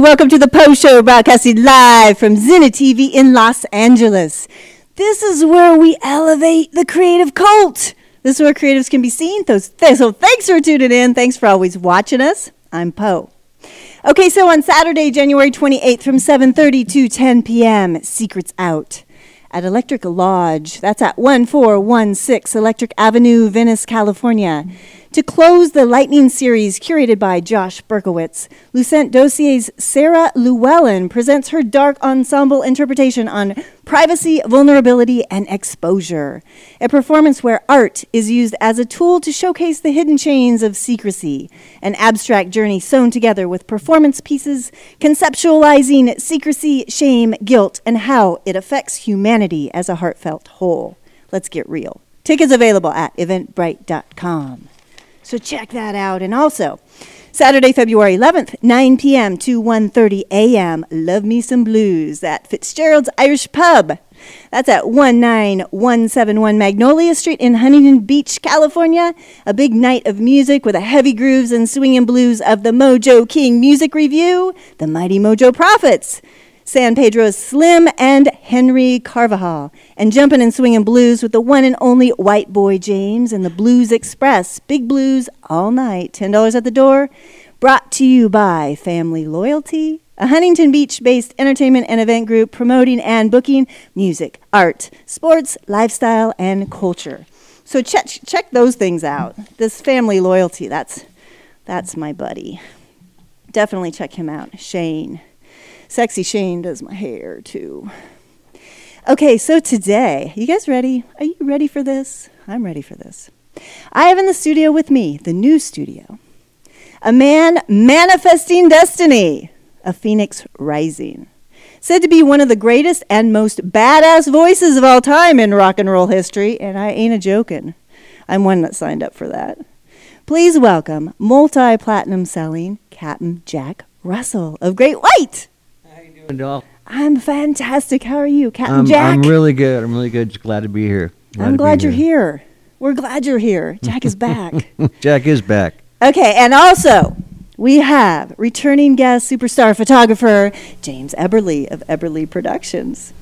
Welcome to the PO SHO, broadcasting live from Zinna TV in Los Angeles. This is where we elevate the creative cult. This is where creatives can be seen. So thanks for tuning in. Thanks for always watching us. I'm Poe. Okay, so on Saturday, January 28th from 7:30 to 10 p.m., Secrets Out at Electric Lodge. That's at 1416 Electric Avenue, Venice, California. To close the Lightning series curated by Josh Berkowitz, Lucent Dossier's Sarah Llewellyn presents her dark ensemble interpretation on privacy, vulnerability, and exposure. A performance where art is used as a tool to showcase the hidden chains of secrecy, an abstract journey sewn together with performance pieces conceptualizing secrecy, shame, guilt, and how it affects humanity as a heartfelt whole. Let's get real. Tickets available at eventbrite.com. So check that out. And also, Saturday, February 11th, 9 p.m. to 1:30 a.m. Love Me Some Blues at Fitzgerald's Irish Pub. That's at 19171 Magnolia Street in Huntington Beach, California. A big night of music with the heavy grooves and swinging blues of the Mojo King Music Review, the Mighty Mojo Prophets. San Pedro's Slim and Henry Carvajal, and jumping and swinging blues with the one and only White Boy James and the Blues Express. Big blues all night. $10 at the door. Brought to you by Family Loyalty, a Huntington Beach based entertainment and event group promoting and booking music, art, sports, lifestyle, and culture. So check, check those things out. This Family Loyalty, that's, that's my buddy. Definitely check him out. Shane. Sexy Shane does my hair too. Okay, so today, you guys ready? Are you ready for this? I'm ready for this. I have in the studio with me, the new studio, a man manifesting destiny, a phoenix rising. Said to be one of the greatest and most badass voices of all time in rock and roll history, and I ain't a joking. I'm one that signed up for that. Please welcome multi platinum selling Captain Jack Russell of Great White. Doll. I'm fantastic. How are you, Captain um, I'm, Jack? I'm really good. I'm really good. Just glad to be here. I'm glad you're here. We're glad you're here. Jack is back. Jack is back. Okay, and also we have returning guest superstar photographer Jaymz Eberly of Eberly Productions.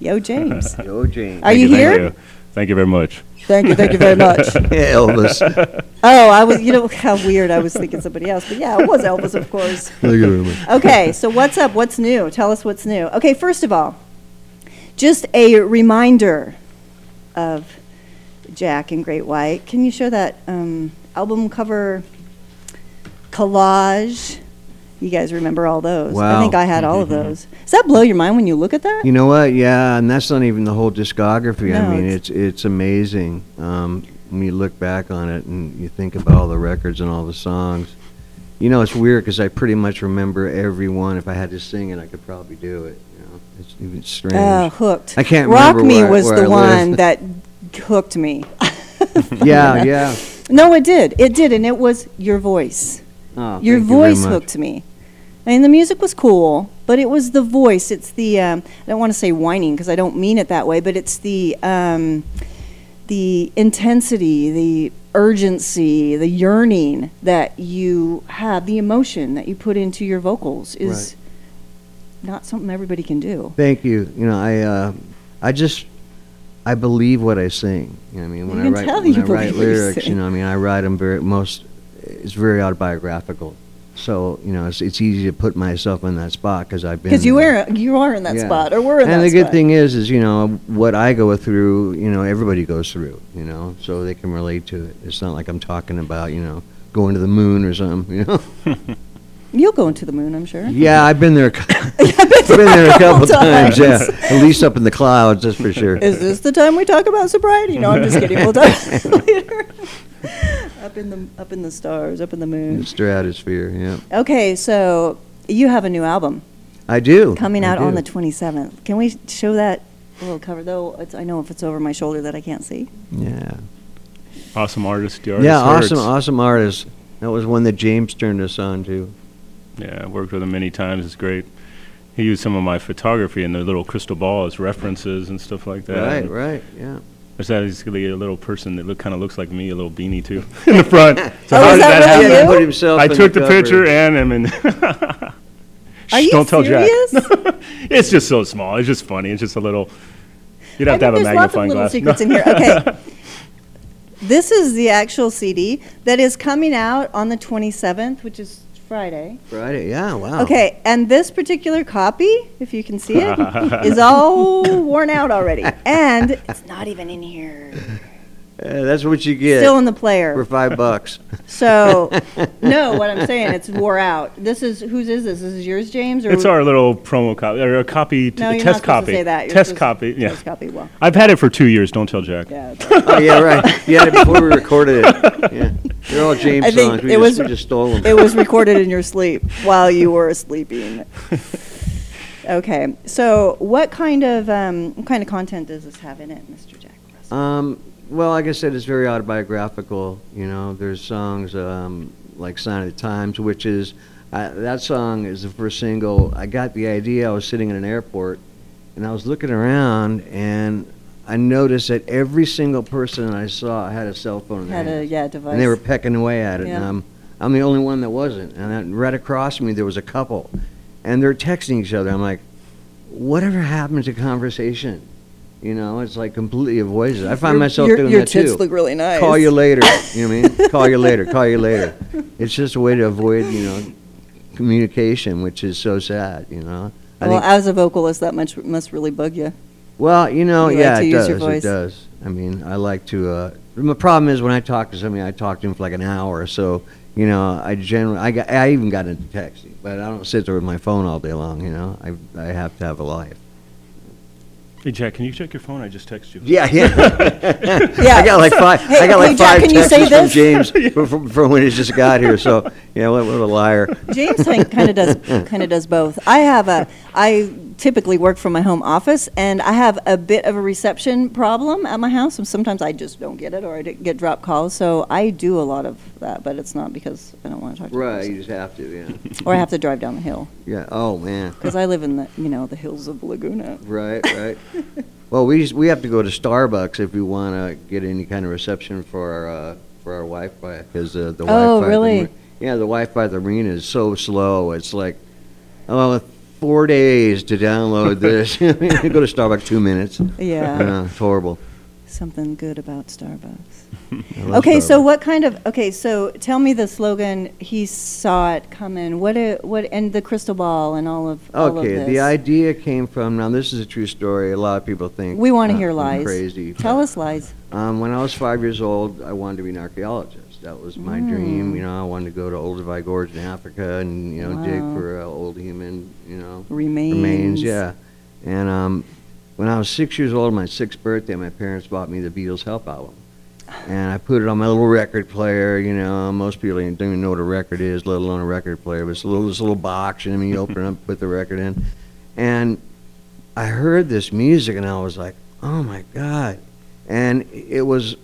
Yo, James. Yo, James. Are Thank you here? you. Thank you very much. Thank you, thank you very much. Yeah, Elvis. Oh, I was, you know how weird I was thinking somebody else, but yeah, it was Elvis, of course. Look at him. Okay, so what's up? What's new? Tell us what's new. Okay, first of all, just a reminder of Jack and Great White. Can you show that um, album cover collage? You guys remember all those? I think I had all of those. Does that blow your mind when you look at that? You know what? Yeah, and that's not even the whole discography. No, I mean, it's- it's it's amazing um, when you look back on it and you think about all the records and all the songs. You know, it's weird because I pretty much remember every one. If I had to sing it, I could probably do it. You know, it's even strange. Uh, hooked. I can't Rock Me I- was where the I one that hooked me. yeah, yeah. No, it did. It did, and it was your voice. Oh, Your thank you voice hooked me. I mean, the music was cool, but it was the voice. It's the um, I don't want to say whining because I don't mean it that way, but it's the um, the intensity, the urgency, the yearning that you have, the emotion that you put into your vocals is not something everybody can do. Thank you. You know, I uh, I just I believe what I sing. You know, I mean, when I write when I write what you lyrics, you know, I mean, I write them very most. It's very autobiographical. So you know, it's, it's easy to put myself in that spot because I've been. Because you were you are in that Yeah. spot, or we're in that. and the good thing is, is you know what I go through. You know, everybody goes through. You know, so they can relate to it. It's not like I'm talking about you know going to the moon or something. You know. You'll go into the moon, I'm sure. yeah, I've been there. a I've I've been there a couple times. Yeah, at least up in the clouds, that's for sure. Is this the time we talk about sobriety? No, I'm just kidding. We'll talk later. Up in the up in the stars, up in the The moon. stratosphere. Yeah, Okay, so you have a new album I do. coming I out on the 27th. Can we show that little cover though? It's, I know if it's over my shoulder that I can't see. Yeah. Awesome artist, the artist. Yeah, awesome, hurts. awesome artist. That was one that James turned us on to. Yeah, I worked with him many times. It's great. He used some of my photography and the little crystal ball as references and stuff like that. Right, right, yeah. There's actually a little person that look kind of looks like me, a little beanie too, in the front. So Oh, how is did that that really happen? you? Put himself I in took the the, cover. picture and him and. Are Shh, you don't tell serious? Jack. it's just so small. It's just funny. It's just a little. You'd have I to have a there's lots of magnifying little glass. secrets in here. Okay. This is the actual CD that is coming out on the 27th, which is Friday. Friday, yeah, wow. Okay, and this particular copy, if you can see it, is all worn out already. And it's not even in here. Uh, that's what you get Still in the player. for five bucks. So, no, what I'm saying, it's wore out. This is, whose is this? This is yours, James? Or It's our little promo copy, or a copy, t- No, a you're not test supposed copy. to say that. You're Test supposed copy, to- yeah. Test copy, well, I've had it for two years. Don't tell Jack. yeah. it's- oh, yeah, right. You had it before we recorded it. Yeah. They're all James I think songs. We it just, was- we just stole them. It was recorded in your sleep while you were sleeping. Okay, so what kind of, um, what kind of content does this have in it, Mr. Jack? Russell? Um, well, like I said, it's very autobiographical. You know, there's songs um, like "Sign of the Times," which is uh, that song is the first single. I got the idea. I was sitting in an airport, and I was looking around, and I noticed that every single person I saw had a cell phone in their Had a, yeah, device. and they were pecking away at it. And Yeah. I'm I'm the only one that wasn't. And then right across from me, there was a couple, and they're texting each other. I'm like, whatever happened to conversation? You know, it's like completely avoids it. I find Your- myself your, doing your that tits too. look really nice. Call you later. You know what I mean? Call you later. Call you later. It's just a way to avoid, you know, communication, which is so sad. You know. I Well, as a vocalist, that much must really bug you. well, you know, you like yeah, to it does. your It does. I mean, I like to. Uh, the problem is when I talk to somebody, I talk to them for like an hour. So, you know, I generally, I got, I even got into texting, but I don't sit there with my phone all day long. You know, I, I have to have a life. Hey, Jack, can you check your phone? I just texted you. Yeah, yeah. Yeah. I got like five. Hey, I got hey, like Jack, five can you say texts from this? James from, from, from when he just got here. So yeah, what, what a liar. James kind of does kind of does both. I have a I typically work from my home office, and I have a bit of a reception problem at my house, and sometimes I just don't get it, or I get drop calls. So I do a lot of that, but it's not because I don't want to talk to the Right, person. you just have to. Yeah. or I have to drive down the hill Yeah. Oh man. because I live in the you know the hills of Laguna. Right. Right. Well, we we have to go to Starbucks if we want to get any kind of reception for our uh, for our Wi-Fi because uh, the Oh, Wi-Fi. really? The, yeah, the Wi-Fi at the arena is so slow. It's like oh. Four days to download this. you go to Starbucks two minutes. Yeah, Uh, it's horrible. something good about Starbucks. Okay, so what kind of okay? So tell me the slogan. He saw it coming. What it, what and the crystal ball and all of all of Okay, this. the idea came from. Now, this is a true story. A lot of people think We wanna uh, hear I'm lies. Crazy. Tell us lies. Um, when I was five years old, I wanted to be an archaeologist. That was my Mm. dream. You know, I wanted to go to Olduvai Gorge in Africa and you know dig for uh, old human, you know, Remains. remains. Yeah, and um, when I was six years old, my sixth birthday, my parents bought me the Beatles Help album, and I put it on my little record player. You know, most people don't even know what a record is, let alone a record player. But it's a little this little box, and I mean, you open it up, put the record in, and I heard this music, and I was like, oh my god, and it was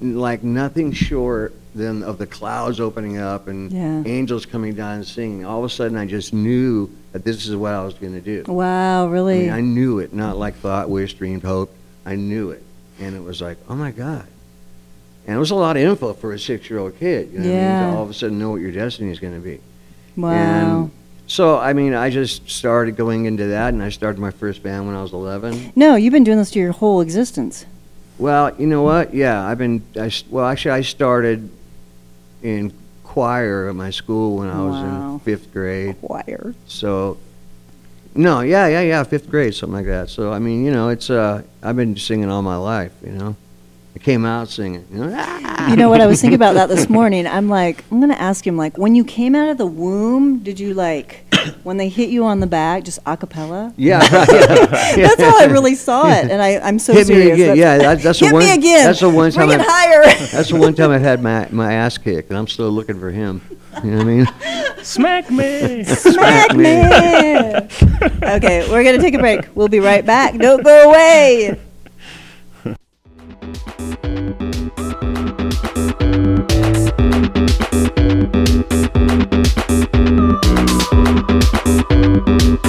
like nothing short than of the clouds opening up and Yeah. angels coming down and singing. All of a sudden, I just knew that this is what I was going to do. Wow, I really? mean, I knew it, not like thought, wish, dreamed, hoped. I knew it, and it was like, oh my god. And it was a lot of info for a six-year-old kid. You know what I mean? Yeah. To all of a sudden know what your destiny is going to be. wow. And so, I mean, I just started going into that, and I started my first band when I was 11. No, you've been doing this to your whole existence. Well, you know what? Yeah, I've been. I, well, actually, I started in choir at my school when I was Wow. in fifth grade. Choir. So, no, yeah, yeah, yeah, fifth grade, something like that. So, I mean, you know, it's uh, I've been singing all my life. You know, I came out singing. You know, "Ah!" You know what I was thinking about that this morning? I'm like, I'm gonna ask him like, when you came out of the womb, did you like, when they hit you on the back, just a cappella? yeah, right, yeah. That's how I really saw it, and I, I'm so Hit me again. That's- Yeah, that, that's the Hit one. me again. That's the one time. Bring it I, higher. that's the one time I've had my my ass kicked, and I'm still looking for him. You know what I mean? Smack me! Smack me. okay, we're gonna take a break. We'll be right back. Don't go away. Thank you.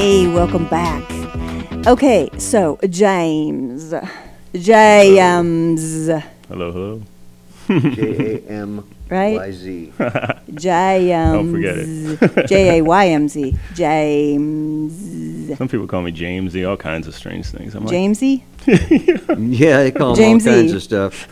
Hey, welcome back. Okay, so James, James, Hello, hello. J A M right? Y Z. James. Don't forget it. J A Y M Z. James. Some people call me Jamesy, all kinds of strange things. I'm like, Jamesy? Yeah, they call him all Jamesy. kinds of stuff.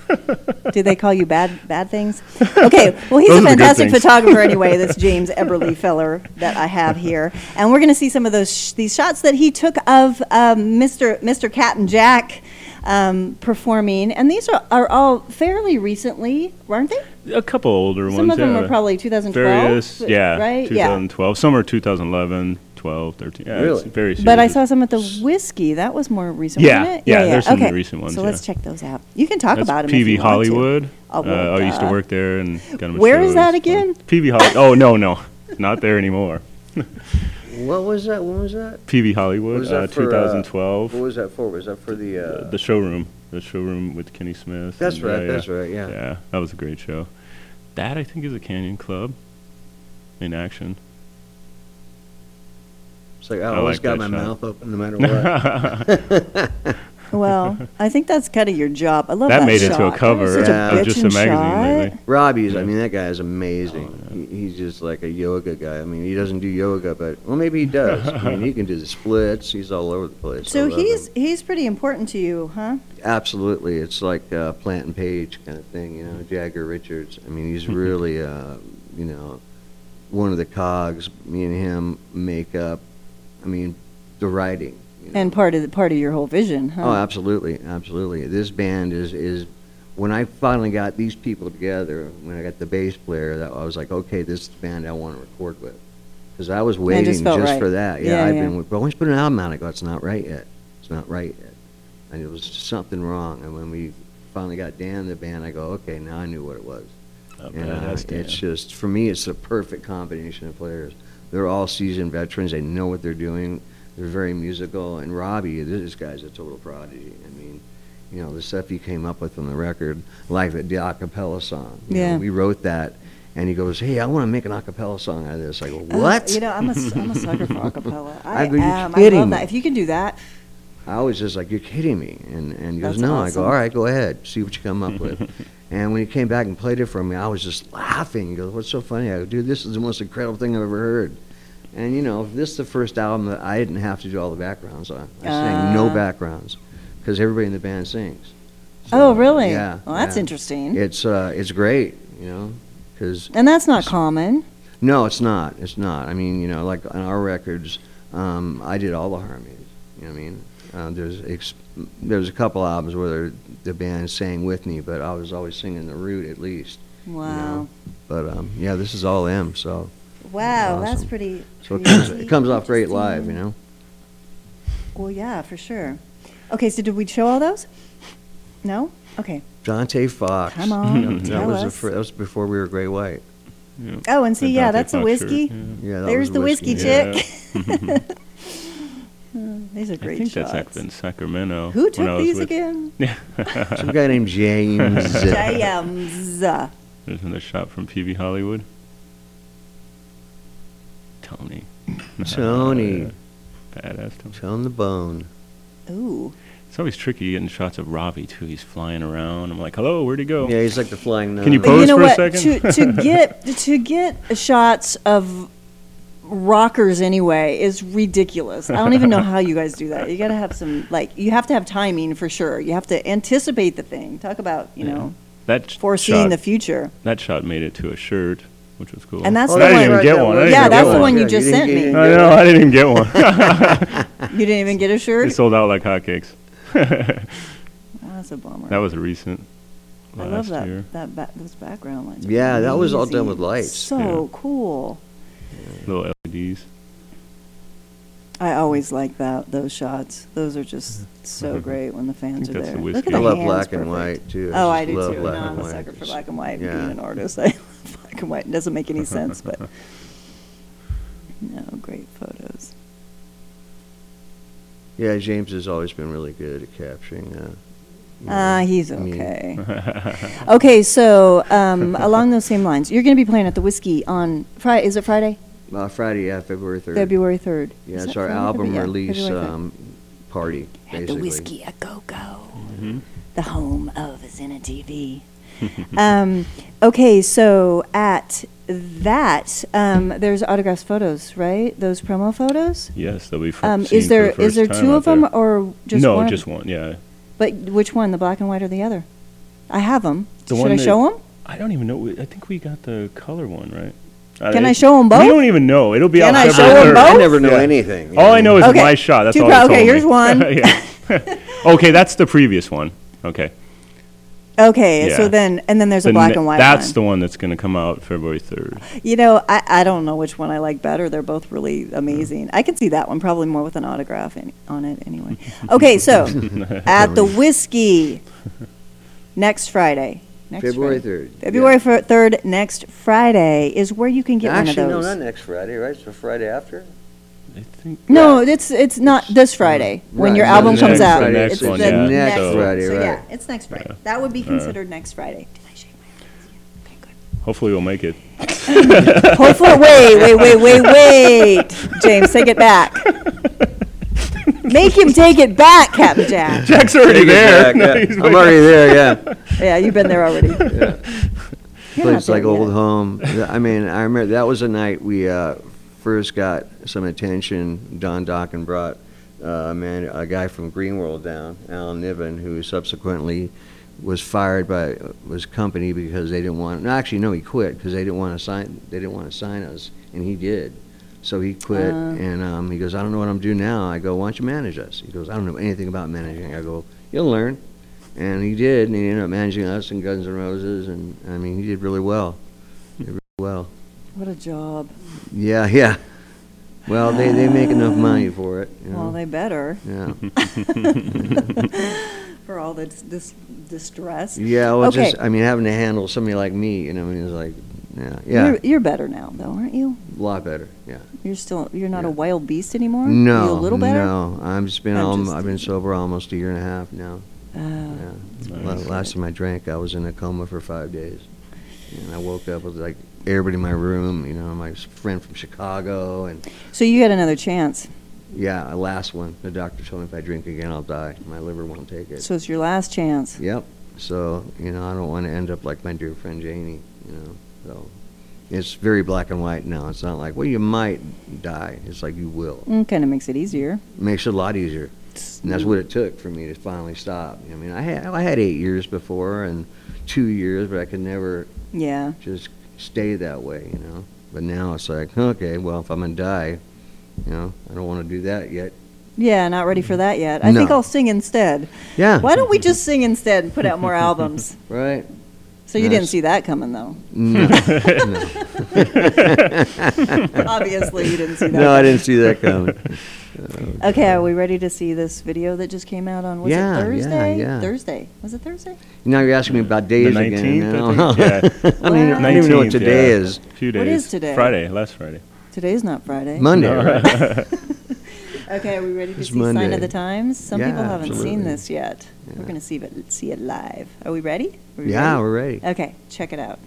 Do they call you bad bad things? Okay, well he's Those a the good fantastic things. photographer anyway. This Jaymz Eberly feller that I have here, and we're going to see some of those sh- these shots that he took of um, Mr. Mr. Cat and Jack um, performing, and these are, are all fairly recently, aren't they? a couple older ones. Some of them yeah. are probably 2012. various. Yeah, right. Yeah. 2012. Some are 2011, 12, 13. Yeah, Really? It's very But I saw some at the whiskey. That was more recent, Yeah, wasn't it? yeah, there's some okay. recent ones, So let's check those out. You can talk That's about them. PV if you want to. Hollywood. Oh, well, uh, I used to work there and got them. Where is that again? PV Hollywood. Oh no, no, not there anymore. What was that? When was that? PV Hollywood, Was that uh, for, uh, 2012. What was that for? Was that for the? Uh, Uh, the showroom, the showroom with Kenny Smith. that's and, right. uh, That's yeah. right. Yeah. Yeah, that was a great show. That I think is a Canyon Club in action. It's like I I always like got my shot. mouth open no matter what. Well, I think that's kind of your job. I love that that made it shot. to a cover was Yeah. a of just a magazine shot. lately. Robbie's. I mean, that guy is amazing. he, he's just like a yoga guy. I mean, he doesn't do yoga, but well, maybe he does. I mean, he can do the splits. He's all over the place. So he's him. he's pretty important to you, huh? absolutely. It's like uh, Plant and Page kind of thing. You know, Jagger Richards. I mean, he's really, uh, you know, one of the cogs. Me and him make up. I mean, the writing. You know? And part of the, part of your whole vision, huh? Oh, absolutely, absolutely. This band is is when I finally got these people together. When I got the bass player, that I was like, okay, this is the band I want to record with, because I was waiting just just, right. for that. Yeah, Yeah, I've yeah. been. With, but once you put an album out, I go, it's not right yet. It's not right yet, and it was something wrong. And when we finally got Dan in the band, I go, okay, now I knew what it was. Not And, bad, uh, it's just for me, it's a perfect combination of players. They're all seasoned veterans. They know what they're doing. They're very musical. And Robbie, this guy's a total prodigy. I mean, you know, the stuff he came up with on the record, like the, the acapella song. you know, Yeah. we wrote that, and he goes, "Hey, I want to make an acapella song out of this." I go, Uh, "What?" you know, I'm a, I'm a sucker for acapella. I, I go, "You're am. I love me." that. If you can do that, I was just like, "You're kidding me!" And and he goes, That's "No." I go, "All right, go ahead, see what you come up with." and when he came back and played it for me, I was just laughing. He goes, "What's so funny?" I go, "Dude, this is the most incredible thing I've ever heard." And you know, this is the first album that I didn't have to do all the backgrounds on. I sang no Ah. backgrounds because everybody in the band sings. oh really? Yeah. Well, that's yeah. interesting. It's uh, it's great, you know, because and that's not common. no, it's not. It's not. I mean, you know, like on our records, um, I did all the harmonies. You know what I mean? Uh, there's ex- there's a couple albums where the band sang with me, but I was always singing the root at least. Wow. But um, yeah, this is all them. So Wow, that's pretty. so it comes, it comes off great live, you know. Well, yeah, for sure. Okay, so did we show all those? No. Okay. Dante Fox. Come on, that tell was the us. fir- that was before we were Great White. Yeah. Oh, and see, The yeah, Dante that's a Fox shirt, whiskey. yeah. Yeah, that There's was the whiskey Yeah. chick. These are great I great think that's shots. up in Sacramento. Who when I took was these with- again? Some guy named James. James. There's another shot from PV Hollywood. Tony. Tony. Badass Tony. Tone the bone. Ooh. It's always tricky getting shots of Robbie too. He's flying around. I'm like, hello, where'd he go? Yeah, he's like the flying nun. Can you But you Pose know for a what? second? To to get to get shots of rockers anyway is ridiculous. I don't even know how you guys do that. You got to have some like you have to have timing for sure. You have to anticipate the thing. Talk about you Yeah. know That foreseeing shot, the future. that shot made it to a shirt, which was cool. And that's Oh, the I didn't one- even get one. I didn't Yeah, even that's get the one you just didn't sent me. I didn't know. I didn't even get one. You didn't even get a shirt. It sold out like hotcakes. that that's a bummer. That was a recent. I love that year. that ba- those background lights. are Yeah, that was all done with lights. So cool. Little LEDs. I always like that those shots. Those are just so great when the fans are that's there. the Look whiskey. at I the love hands, black and perfect. white too. Oh, just I do love too. Black No, and I'm a white. sucker for It's- black and white. yeah. Being an artist, I love black and white. It doesn't make any sense, but no, great photos. Yeah, James has always been really good at capturing. Uh, you know, Ah, he's I mean, okay. Okay, so um, along those same lines, you're going to be playing at the Whiskey on Friday. Is it Friday? Uh, Friday, yeah, February third. February 3rd. Yeah, Is it's that our Friday? album Yeah, release February 3rd. um, party, At basically. the Whiskey a Go Go, Mhm. the home of Zinna TV. um, okay, so at that, um, there's autographs photos, right? Those promo photos? Yes, they'll be. For, Um, seen is for there the is there first two time of them there. or just one? no, one? just one. Yeah. But which one, the black and white or the other? I have them. The Should one I that- show them? I don't even know. I think we got the color one right. Uh, can I show them both? We don't even know. It'll be Can out I February show 'em 3rd. both? I never know Yeah. anything. you All I know is Okay. my shot. That's Two all. pro- they okay, told me. here's one. Yeah. okay, that's the previous one. Okay. Okay, so then and then there's a The black ne- and white That's one. the one that's going to come out February third. You know, I, I don't know which one I like better. They're both really amazing. I can see that one probably more with an autograph any, on it anyway. Okay, so at the whiskey next Friday. Next February Friday. 3rd. February fir- 3rd, next Friday, is where you can get Actually, one no, of not next Friday, right? So Friday after? I think. No, it's it's not this Friday when your so album comes out. Friday, it's one, the yeah, next so- one. Friday, So, right. yeah, it's next Friday. Yeah. That would be Uh, considered next Friday. Did I shave my hands? Yeah. Okay, good. Hopefully, we'll make it. Hopefully, wait, wait, wait, wait, wait. James, take it back. Make him take it back, Captain Jack. Jack's already Take there. back, No, yeah. he's I'm already there, yeah. Yeah, you've been there already. yeah. You're not Place like there old home. Th- I mean, I remember that was the night we uh, first got some attention. Don Dokken brought uh, a man, a guy from Green World down, Alan Niven, who subsequently was fired by his company because they didn't want. No, actually, no, he quit because they didn't want to sign. They didn't want to sign us, and he did. So he quit, Uh. and um, he goes, "I don't know what I'm doing now." I go, "Why don't you manage us?" He goes, "I don't know anything about managing." I go, "You'll learn." And he did, and he ended up managing us and Guns N' Roses, and I mean, he did really well. Did really well. What a job. Yeah, yeah. Well, they, they make enough money for it. You know? Well, they better. yeah. For all this, this distress. Yeah, well, Okay. just I mean, having to handle somebody like me, you know, I mean, it's like, yeah, yeah, You're, you're better now, though, aren't you? a lot better. Yeah. You're still, you're not a wild beast anymore? No, You a little better? no. I'm just been I'm just- I've been sober almost a year and a half now. Oh. Yeah. Nice. Last time I drank, I was in a coma for five days, and I woke up with like everybody in my room. You know, my friend from Chicago, and So you had another chance. yeah, a last one. The doctor told me if I drink again, I'll die. My liver won't take it. So it's your last chance. Yep. So you know, I don't want to end up like my dear friend Jani. You know, so it's very black and white now. It's not like well, you might die. It's like you will. Mm, kind of makes it easier. makes it a lot easier. And that's what it took for me to finally stop. I mean, I had I had eight years before and two years, but I could never Yeah. just stay that way, you know. But now it's like, okay, well, if I'm gonna die, you know, I don't want to do that yet. Yeah, not ready for that yet. I think I'll sing instead. Yeah. Why don't we just sing instead and put out more albums? Right. So you didn't Nice. see that coming, though. No. Obviously, you didn't see that. no, I didn't see that coming. Okay, are we ready to see this video that just came out on was Yeah, it yeah, Thursday? yeah. Thursday. Was it Thursday? Now you're asking me about days The again. 19th, I now. think, yeah. I mean, I don't even know what 19th, today yeah. is. Few days. What is today? Friday, last Friday. Today's not Friday. Monday, No. right? Okay, are we ready to It's see Sign Monday. of the Times? Some Yeah, people haven't absolutely. seen this yet. We're Yeah. going to see it, see it live. Are we ready? Are we Yeah, ready? we're ready. Okay, check it out.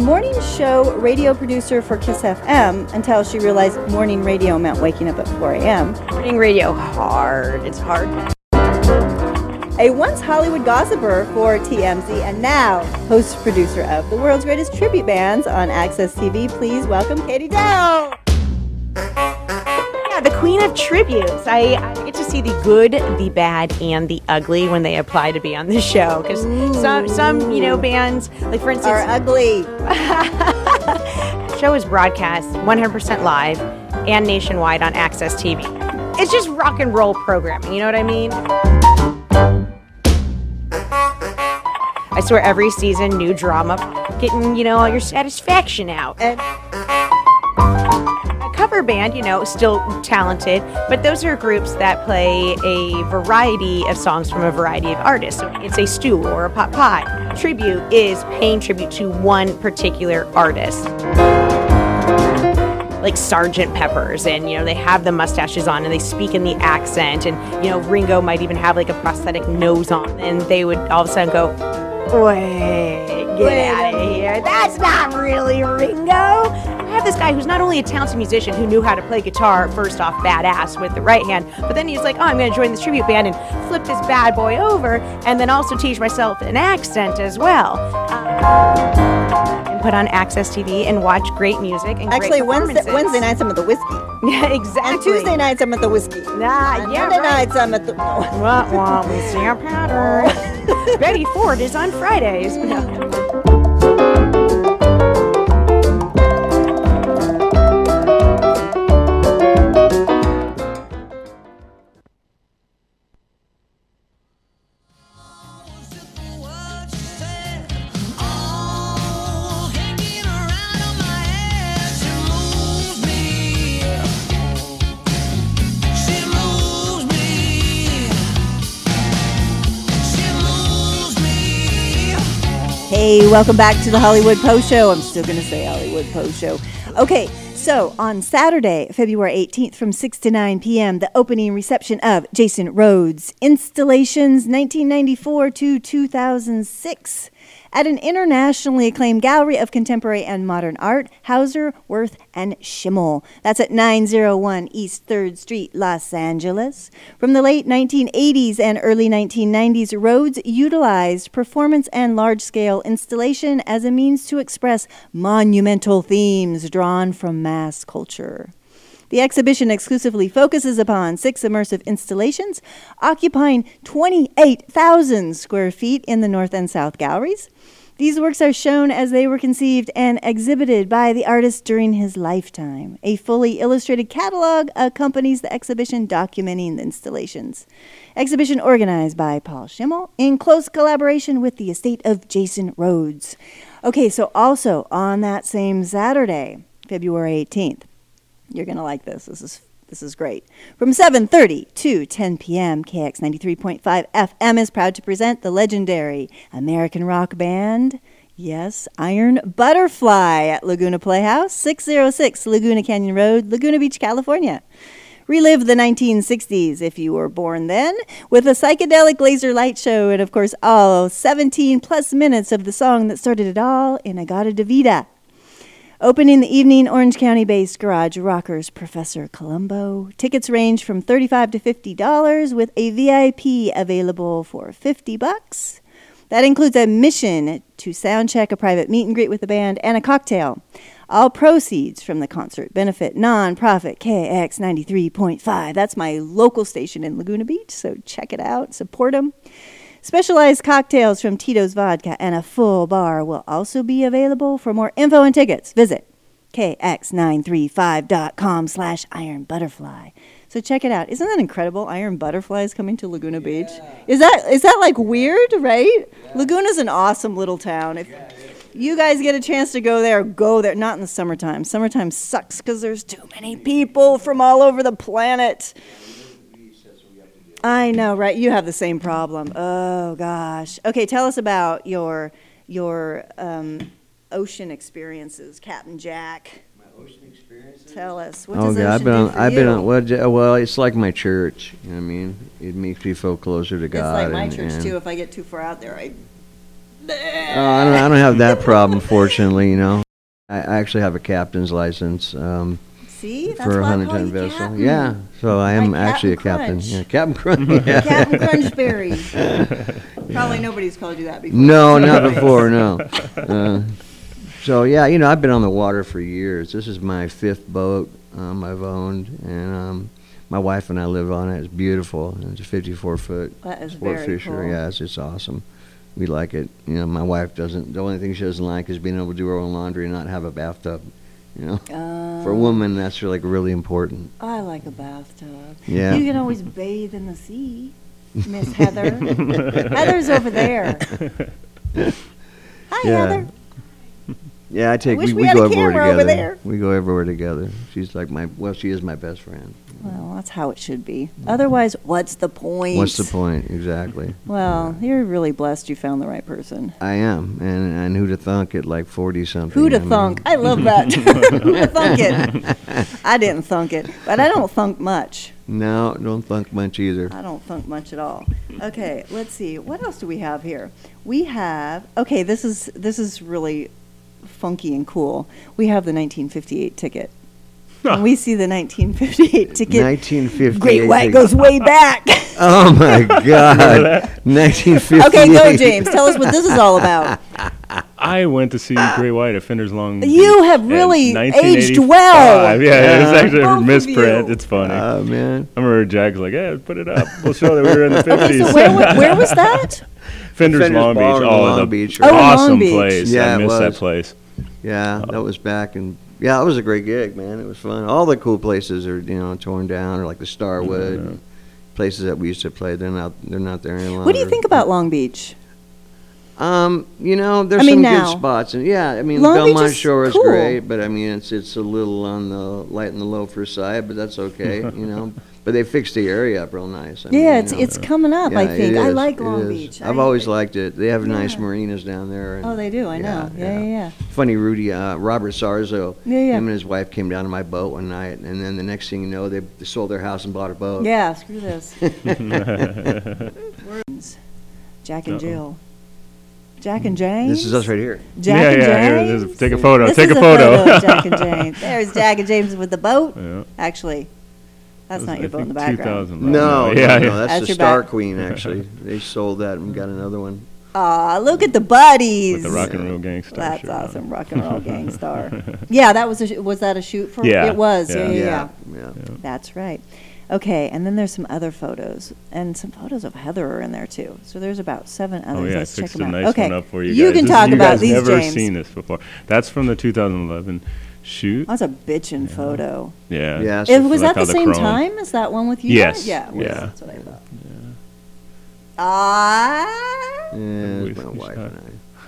Morning show radio producer for Kiss FM until she realized morning radio meant waking up at 4 a.m. Morning radio hard. It's hard. A once Hollywood gossiper for TMZ and now host producer of the world's greatest tribute bands on Access TV. Please welcome Katie Dow. Queen of tributes. I, I get to see the good, the bad, and the ugly when they apply to be on the show. Because some, some, you know, bands, like for instance, Are ugly. show is broadcast 100% live and nationwide on Access TV. It's just rock and roll programming. You know what I mean? I swear, every season, new drama, getting you know all your satisfaction out. And cover band, you know, still talented, but those are groups that play a variety of songs from a variety of artists. So it's a stew or a pot pie. Tribute is paying tribute to one particular artist. Like Sergeant Peppers, and you know, they have the mustaches on and they speak in the accent, and you know, Ringo might even have like a prosthetic nose on, and they would all of a sudden go, Wait, get Wait out of here. That's not really Ringo. Have this guy who's not only a talented musician who knew how to play guitar, first off, badass with the right hand, but then he's like, oh, I'm going to join this tribute band and flip this bad boy over, and then also teach myself an accent as well. Uh, and put on Access TV and watch great music and actually, great Wednesday. Wednesday nights I'm at the whiskey. Yeah, exactly. And Tuesday nights I'm at the whiskey. Nah, On yeah, Monday right. nights I'm at the. Wah, wah, we see a pattern. Betty Ford is on Fridays. Welcome back to the Hollywood PO SHO. I'm still going to say Hollywood PO SHO. Okay, so on Saturday, February 18th from 6 to 9 p.m., the opening reception of Jason Rhoades Installations 1994 to 2006 at an internationally acclaimed gallery of contemporary and modern art, Hauser, Wirth, and Schimmel. That's at 901 East 3rd Street, Los Angeles. From the late 1980s and early 1990s, Rhoades utilized performance and large scale installation as a means to express monumental themes drawn from mass culture. The exhibition exclusively focuses upon six immersive installations occupying 28,000 square feet in the North and South galleries. These works are shown as they were conceived and exhibited by the artist during his lifetime. A fully illustrated catalog accompanies the exhibition documenting the installations. Exhibition organized by Paul Schimmel in close collaboration with the estate of Jason Rhoades. Okay, so also on that same Saturday, February 18th, you're going to like this. This is this is great. From 7:30 to 10 p.m., KX 93.5 FM is proud to present the legendary American rock band Yes, Iron Butterfly at Laguna Playhouse, 606 Laguna Canyon Road, Laguna Beach, California. Relive the 1960s if you were born then with a psychedelic laser light show and, of course, all 17 plus minutes of the song that started it all In-A-Gadda-Da-Vida. Opening the evening, Orange County based Garage Rockers Professor Colombo. Tickets range from 35 to $50 with a VIP available for 50 bucks. That includes admission to sound check, a private meet and greet with the band, and a cocktail. All proceeds from the concert benefit nonprofit KX 93.5. That's my local station in Laguna Beach, so check it out, support them. Specialized cocktails from Tito's Vodka and a full bar will also be available. For more info and tickets, visit kx935.com slash iron butterfly. So check it out. Isn't that incredible? Iron Butterfly is coming to Laguna Beach. Is that is that like weird, right? Laguna's an awesome little town. If you guys get a chance to go there, go there. Not in the summertime. Summertime sucks because there's too many people from all over the planet. I know, right? You have the same problem. Oh gosh. Okay, tell us about your your um, ocean experiences, Captain Jack. My ocean experiences? Tell us. What Oh, does God, I've been on, I've been on, well, well, it's like my church. You know what I mean? It makes me feel closer to God. It's like my and- church and- too. If I get too far out there, I Oh, I don't, I don't have that problem, fortunately, you know. I, I actually have a captain's license um, See, that's for a why I hundred call ton you vessel. Captain. Yeah, so I am Like actually a Captain captain. Yeah, Captain Crunch. yeah. Captain Crunchberry. Probably nobody's called you that before. No, not before, no. Uh, so yeah, you know, I've been on the water for years. This is my fifth boat um, I've owned, and um, my wife and I live on it. It's beautiful. It's a 54 foot That is sport very fisher. cool. Yeah, it's, it's awesome. We like it. You know, my wife doesn't. The only thing she doesn't like is being able to do her own laundry and not have a bathtub. You know, for a Um, woman, that's like really important. I like a bathtub. Yeah. You can always bathe in the sea, Miss Heather. Heather's over there. Hi, Yeah. Heather. Yeah, I take. wish we, we we go everywhere camera over together. there. We go everywhere together. She's like my. Well, she is my best friend. Well, that's how it should be. Otherwise, what's the point? What's the point exactly? Well, you're really blessed you found the right person. I am, and and who to thunk at like forty something. Who'da I mean- thunk? I love that. Who'da thunk it? I didn't thunk it, but I don't thunk much. No, don't thunk much either. I don't thunk much at all. Okay, let's see. What else do we have here? We have okay. This is this is really funky and cool. We have the 1958 ticket. When we see the 1958 ticket, 1958. Great White goes way back. Oh my God! 1958. okay, go James. Tell us what this is all about. I went to see Great White at Fender's Long. Beach. You Beach have really aged 1985. well. Yeah, it's Yeah. actually Both a of misprint. you. It's funny. Oh man. I remember Jack's like, "Yeah, put it up. We'll show that we were in the Okay, 50s." so where, wa- where was that? Fender's, Fender's Long Beach. Ballroom in Oh, Long the Beach, Oh, in oh, Long awesome Beach. place. Yeah, I it miss that was. place. Yeah, that was back in. Yeah, it was a great gig, man. It was fun. All the cool places are you know torn down, or like the Starwood, places that we used to play. They're not. They're not there any longer. What do you think about Long Beach? Um, you know, there's I mean, some now. good spots, and yeah, I mean, Long Beach Belmont is Shore is cool. great, but I mean, it's it's a little on the light and the low for side, but that's okay, you know. But they fixed the area up real nice. I mean, Yeah, you it's know. it's coming up. I think I like Long. Beach. I've I- always liked it. They have nice marinas down there. And Oh, they do. I know. Yeah, yeah, yeah. Funny, Rudy, uh, Robert Sarzo. Yeah, yeah. Him and his wife came down to my boat one night, and then the next thing you know, they they sold their house and bought a boat. Yeah, screw this. Words. Jack and Uh-oh. Jill. Jack and James. This is us right here. Jack yeah, and yeah. Here, James. this take a photo. This take is a photo. of Jack and James. There's Jack and James with the boat. Yeah. Actually, that's not your boat in the background. 2000. No, yeah, no, yeah. no, that's, That's the your Star back. Queen. Actually, they sold that and got another one. Aw, look at the buddies. With the rock and roll gangster. That's shirt on. awesome, rock and roll gang star. yeah, that was a sh- was that a shoot for? Yeah, it was. Yeah, yeah. yeah, yeah. yeah. That's right. Okay, and then there's some other photos, and some photos of Heather are in there too. So there's about seven oh, others. Oh yeah, I Let's check fixed them a out. nice okay, one up for you, you guys. can This- talk you about guys these, never James. seen this before. That's from the 2011 shoot. That's a bitchin' photo. Yeah. Yeah, It, was like that the the same chrome- time as that one with you? Yes. Yeah. was. yeah. That's what I thought. Ah. Yeah, We- it's my wife and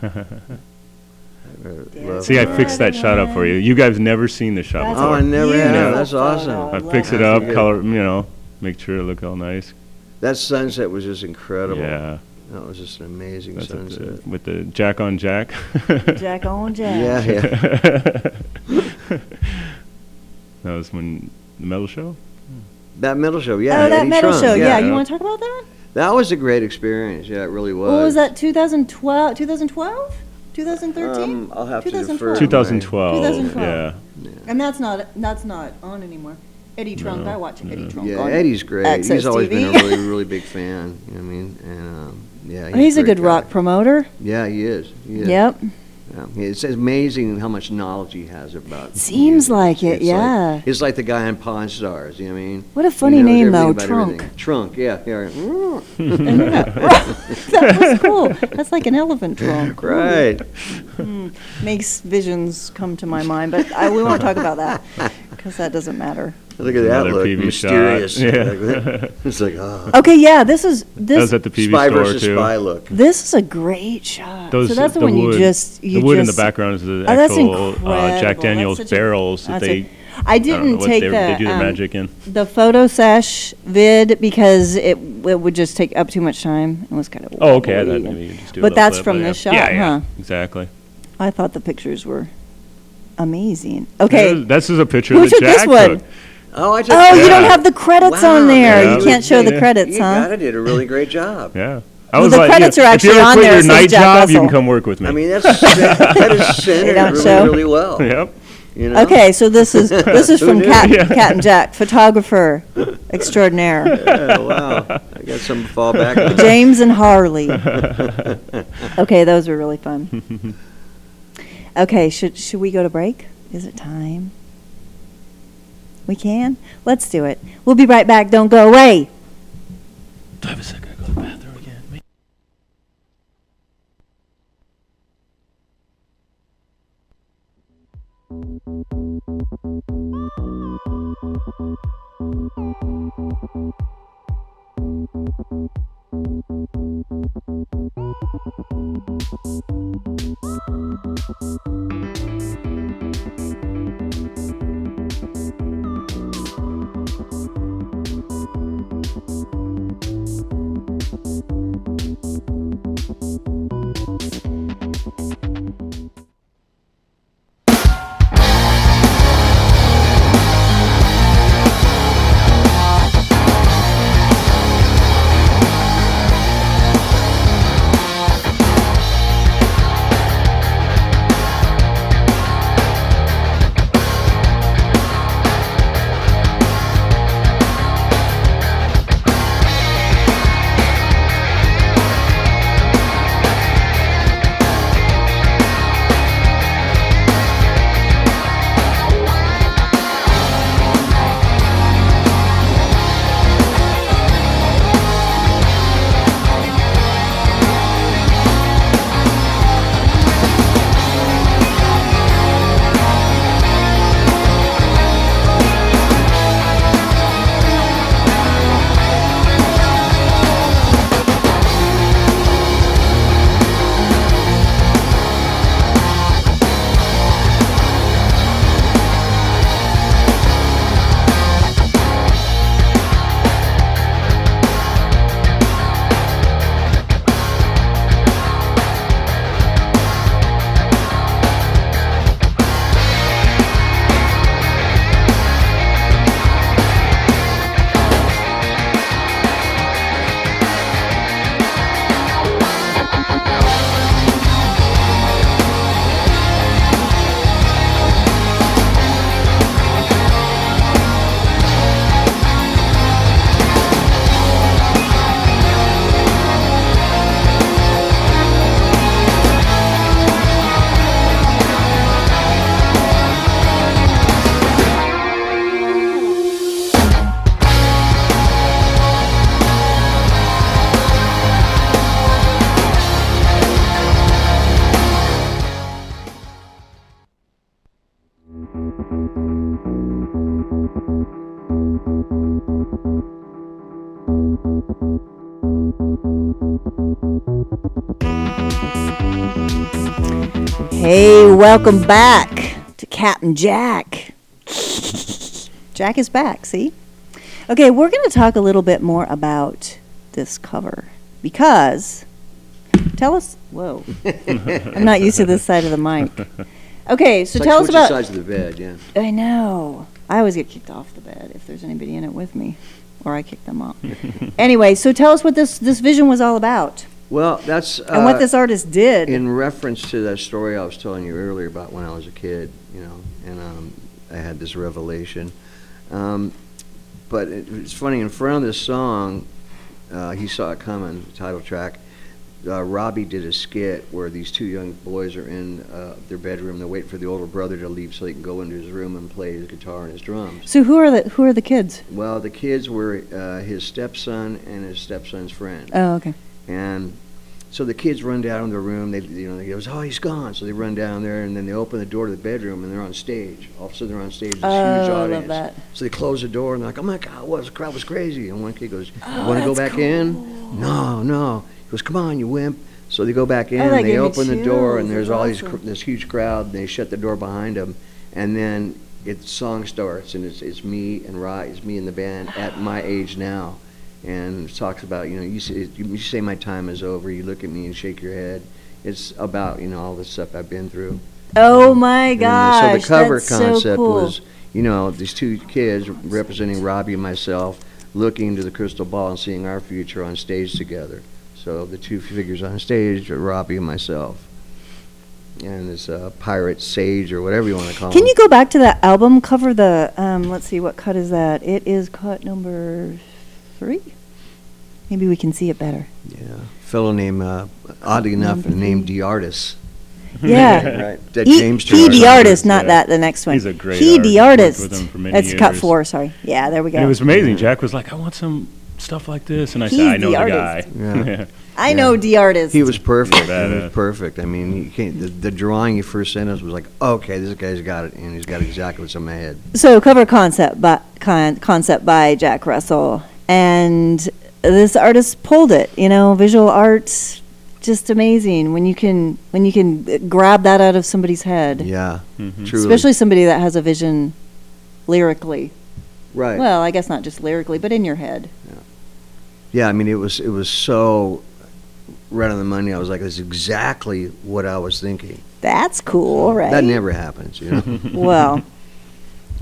I. I really There's love See, I fixed that shot up for you. You guys never seen the shot That's Oh. I never have. beautiful That's awesome. photo. I love fixed it it. up, color, you know, make sure it look all nice. That sunset was just incredible. Yeah. That was just an amazing That's at the- sunset. with the Jack on Jack. Jack on Jack. Yeah, yeah. that was when the metal show. That metal show, yeah. oh, that Eddie metal Trunk, show. Yeah, yeah. you want to talk about that? That was a great experience. Yeah, it really was. What was that? 2012? 2012? 2013? Um, I'll have to 2012. to my- 2012. 2012. Yeah. And that's not that's not on anymore. Eddie Trunk. I watch Eddie Trunk. Yeah, on Eddie's great. Access He's always been a really, really big fan. You know what I mean? And um, yeah, he's, He's a good guy. rock promoter. Yeah, he is. He is. Yep. Yeah. It's amazing how much knowledge he has about. Seems music. like it, It's yeah. Like, it's like the guy on Pawn Stars. You know what I mean? What a funny name, though, Trunk. everything. Trunk. Yeah. Yeah. that was cool. That's like an elephant trunk. Right. Hmm. Makes visions come to my mind, but I, we won't talk about that because that doesn't matter. Look at that Another look. PV Mysterious. shot. Yeah. It's like oh. Okay, yeah, this is That was this. at the PV spy store versus too. spy look. This is a great shot. Those, so that's the, the one wood, you just you the wood in the just- background is the Oh, that's actual uh, incredible. Jack Daniels That's such a- barrels that that's they. a- I I don't know didn't what take they, the they do the um, magic in. the photo sesh vid because it it would just take up too much time. It was kind of Oh, okay. I thought maybe you just do a But little that's flip, from yeah. this shot, Yeah, yeah, huh? exactly. I thought the pictures were amazing. Okay. This- This is a picture Who that took this Jack one? took. Oh, I took Oh, you don't have the credits Wow, on there. man, You can't show the Yeah. credits, You huh? got did a really great job. Yeah. I Well, was the like, credits yeah, are if you actually ever on quit there, your it says night Jack job, you Russell. can come work with me. I mean, that's that is centered don't really, show. really well. yep. You know? Okay, so this is this is Who from knew? Cat, Yeah. Cat and Jack, photographer extraordinaire, Yeah, wow. I got some to fall back on. James and Harley. Okay, those were really fun. Okay, should should we go to break? Is it time? We can. Let's do it. We'll be right back. Don't go away. Do I have a second welcome back to Captain Jack. Jack is back, see? Okay, we're going to talk a little bit more about this cover because tell us. Whoa. I'm not used to this side of the mic. Okay, so like tell us about. sides of the bed, yeah. I know. I always get kicked off the bed if there's anybody in it with me, or I kick them off. anyway, so tell us what this this vision was all about Well, that's and what uh, this artist did. in reference to that story I was telling you earlier about when I was a kid, you know, and um, I had this revelation. Um, but it, it's funny, in front of this song, uh, he saw it coming, the title track. Uh, Robbie did a skit where these two young boys are in uh, their bedroom. They're waiting for the older brother to leave so they can go into his room and play his guitar and his drums. so who are the who are the kids? Well, the kids were uh, his stepson and his stepson's friend. Oh, okay. And so the kids run down to the room. They, you know, they goes, "Oh, he's gone." So they run down there, and then they open the door to the bedroom, and they're on stage. All of a sudden, they're on stage. This Oh, huge I love that. So they close the door, and they're like, "Oh my God, what? The crowd was crazy." And one kid goes, Oh, "You want to go back in?" No, no. He goes, "Come on, you wimp." So they go back oh, in. Oh, that they open the door, and there's all these awesome. cr- this huge crowd. And they shut the door behind them, and then it song starts, and it's it's me and Rye, it's me and the band at my age now and talks about you know you say, you say my time is over you look at me and shake your head it's about you know all the stuff i've been through Oh my And gosh, so the cover concept so cool. was you know these two kids representing robbie and myself looking into the crystal ball and seeing our future on stage together So the two figures on stage are Robbie and myself. And this uh, pirate sage or whatever you want to call it. Can you go back to that album cover? The um, let's see, what cut is that? It is cut number three. Maybe we can see it better. Yeah, fellow named, uh, oddly enough, named DeArtis. Yeah. right. That he, James he Turner. the artist, not yeah. that the next one. He's a great He artist. the artist. with him for many That's cut four. Sorry. Yeah, there we go. And it was amazing. Jack was like, I want some stuff like this. And I He's said, I know the the, guy. Yeah. I yeah. know the artist. He was perfect. he Badass. was perfect. I mean, you can't, the, the drawing you first sent us was like, okay, this guy's got it, and he's got exactly what's in my head. So cover concept by con, concept by Jack Russell, and this artist pulled it. You know, visual arts, just amazing when you can when you can uh, grab that out of somebody's head, Yeah, Mhm. truly. especially somebody that has a vision lyrically. right. Well, I guess not just lyrically, but in your head. Yeah, Yeah, I mean, it was it was so right on the money. I was like, this is exactly what I was thinking. That's cool, right? That never happens, you know. Well,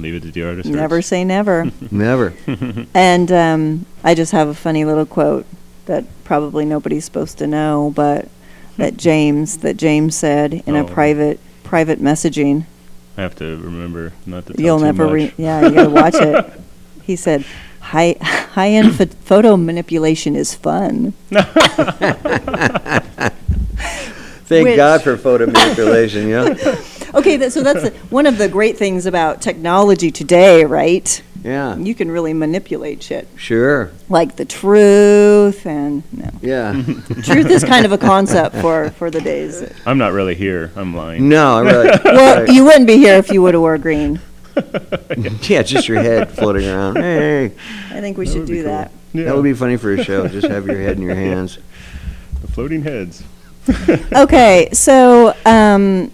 Leave it to the artist. never say never. never. And um, I just have a funny little quote that probably nobody's supposed to know, but that James that James said in a Oh. private private messaging. I have to remember not to tell You'll too never much. re- yeah, you got to watch it. He said, "High high end ph- photo manipulation is fun." Thank Which- God for photo manipulation. Yeah. Okay, that, so that's the- one of the great things about technology today, right? Yeah. You can really manipulate shit, Sure. like the truth and no. Yeah. Truth is kind of a concept for for the days. I'm not really here. I'm lying. no, I really. Well, you wouldn't be here if you would have wore green. yeah, just your head floating around. Hey, I think we That should do cool. that. Yeah. that would be funny for a show. Just have your head in your hands. the floating heads. Okay, so um,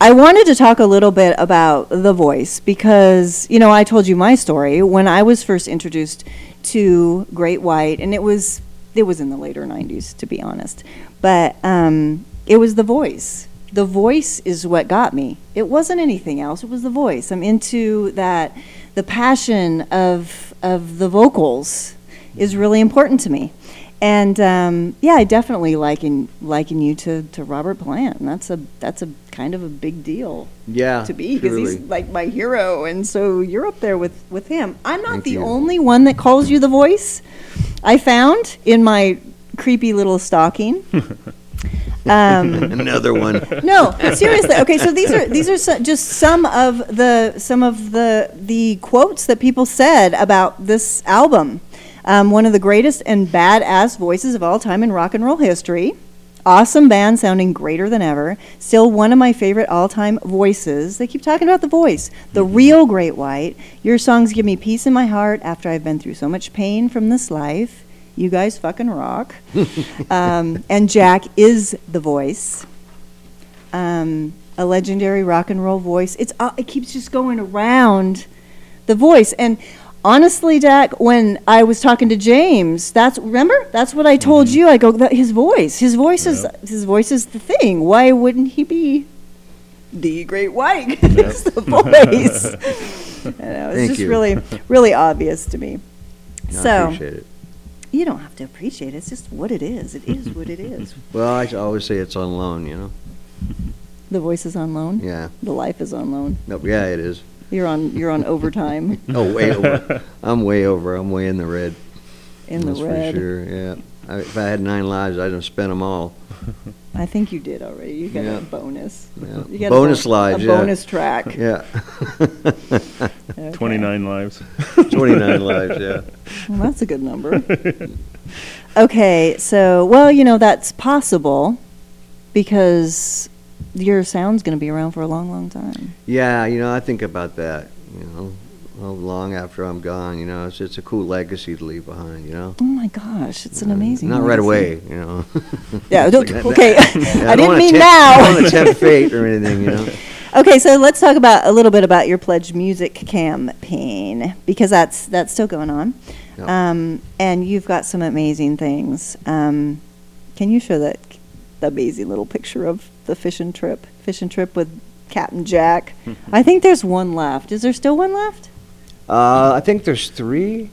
I wanted to talk a little bit about the voice because you know I told you my story when I was first introduced to Great White, and it was it was in the later '90s, to be honest, but um, it was the voice. The voice is what got me. It wasn't anything else. It was the voice. I'm into that. The passion of of the vocals is really important to me. And um, yeah, I definitely liken liken you to, to Robert Plant. That's a that's a kind of a big deal Yeah. to be because he's like my hero, and so you're up there with with him. I'm not Thank the you. only one that calls you the voice. I found in my creepy little stocking. um, another one. no, seriously. Okay, so these are these are so, just some of the some of the the quotes that people said about this album. Um, one of the greatest and badass voices of all time in rock and roll history. Awesome band sounding greater than ever. Still one of my favorite all time voices. They keep talking about the voice. The real Great White. Your songs give me peace in my heart after I've been through so much pain from this life. You guys fucking rock. um, and Jack is the voice um, a legendary rock and roll voice. It's uh, it keeps just going around the voice. And honestly, Jack, when I was talking to James, that's remember that's what I told mm-hmm. you. I go that his voice, his voice is his voice is the thing. Why wouldn't he be the Great White? it's the voice. Know, it's just you. really really obvious to me. No, I so appreciate it. you don't have to appreciate it. It's just what it is. It is what it is. Well, I always say it's on loan. You know. The voice is on loan. Yeah. The life is on loan. No, yeah, it is. You're on you're on overtime Oh, way over. I'm way over. I'm way in the red. in That's the red. for sure. Yeah. I, if I had nine lives, I'd have spent them all. I think you did already. You got Yeah. a bonus. Yeah. You got Bonus a, bon- lives, A yeah. bonus track. Yeah. Okay. 29 lives. 29 lives. Yeah. Well, that's a good number. okay, so well, you know that's possible because your sound's going to be around for a long, long time. Yeah, you know, I think about that. You know, long after I'm gone. You know, it's it's a cool legacy to leave behind. You know. Oh my gosh, it's an amazing. Not right away. You know. Yeah, don't- Like, okay, Yeah, I don't didn't mean tempt- now. I don't want to tempt fate or anything. You know. Okay, so let's talk about a little bit about your PledgeMusic campaign because that's that's still going on, Yep. um, and you've got some amazing things. Um, can you show that the amazing little picture of the fishing trip, fishing trip with Captain Jack? I think there's one left. Is there still one left? Uh, I think there's three.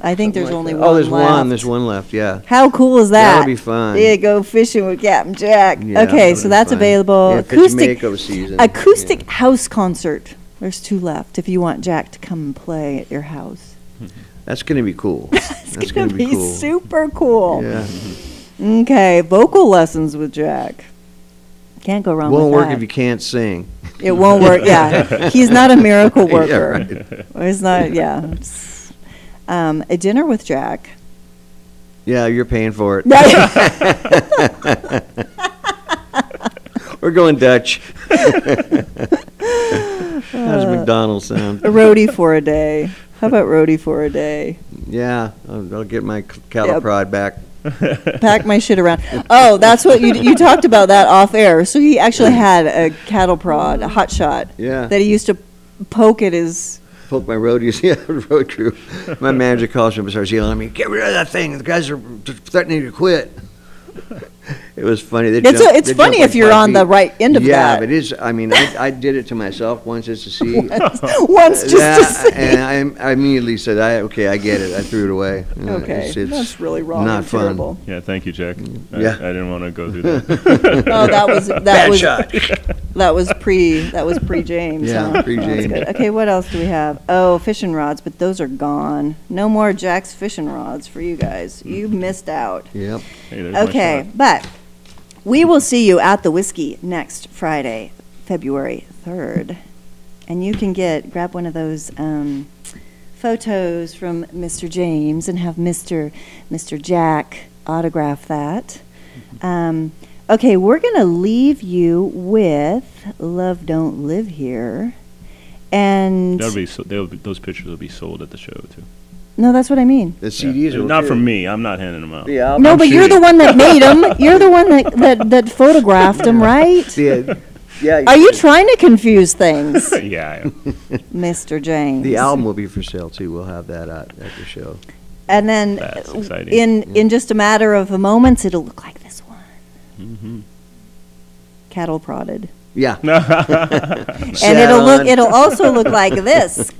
I think there's Like only that. one Oh, there's left. one. There's one left. Yeah. How cool is that? That'll be fun. Yeah, go fishing with Captain Jack. Yeah, okay, so that's fun. available. Yeah, acoustic acoustic Yeah. house concert. There's two left. If you want Jack to come and play at your house, That's gonna be cool. it's That's gonna, gonna be be cool. super cool. Yeah. Okay, vocal lessons with Jack. Can't go wrong Won't with work that. if you can't sing. It won't work. Yeah, he's not a miracle Yeah, worker. right. He's not. Yeah. Um, a dinner with Jack. Yeah, you're paying for it. We're going Dutch. How's McDonald's sound? a roadie for a day. How about roadie for a day? Yeah, I'll, I'll get my cattle Yep. prod back. Pack my shit around. Oh, that's what you you talked about that off air. So he actually had a cattle prod, a hot shot Yeah. that he used to poke at his. Poke my roadies, yeah, road crew. My manager calls me up and starts yelling at me, "Get rid of that thing! The guys are threatening to quit." It was funny. They It's jump- a, it's they funny jump if like you're five on the feet. right end of yeah, that. but it is. I mean, I, I did it to myself once just to see. Once just to Yeah, see. and I, I immediately said, "I okay, I get it." I threw it away. You Okay, it's- it's that's really wrong Not and fun. terrible. Yeah, thank you, Jack. I, Yeah. I didn't want to go through that. Oh, that was that Bad was shot. that was pre that was pre James. Yeah, huh? pre-James. That's good. Okay, what else do we have? Oh, fishing rods, but those are gone. No more Jack's fishing rods for you guys. You missed out. Yep. Hey, there's my Okay, shot. but we will see you at the Whisky next Friday, February 3rd. And you can get, grab one of those um, photos from Mr. James and have Mr. Mr. Jack autograph that. Um, okay, we're going to leave you with Love Don't Live Here. And so, be, those pictures will be sold at the show too. No, that's what I mean. The CDs Yeah. are not okay. from me. I'm not handing them out. The No, album but you're the one that made them. You're the one that, that, that photographed them, right? The, yeah. Are you trying to confuse things, yeah. I am. Mr. James? The album will be for sale too. We'll have that at, at the show. And then That's uh, exciting. in in just a matter of moments, it'll look like this one. Mhm. Cattle prodded, Yeah. and Sat it'll look. on. It'll also look like this.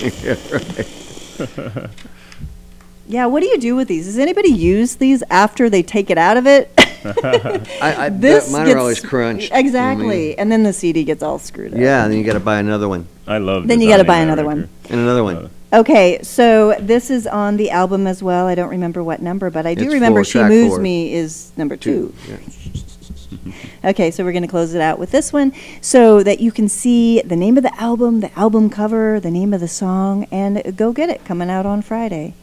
Yeah. What do you do with these? Does anybody use these after they take it out of it? I, I, This mine gets- are always crunched. I Exactly. mean, And then the CD gets all screwed up. yeah, and then you got to buy another one I love. Then you gotta buy another record. one. and another one. Uh, Okay, so this is on the album as well. I don't remember what number, but I do It's remember four, She Moves four. Me is number two. Yeah. Okay, so we're going to close it out with this one so that you can see the name of the album, the album cover, the name of the song, and go get it coming out on Friday.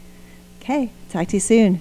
Okay, talk to you soon.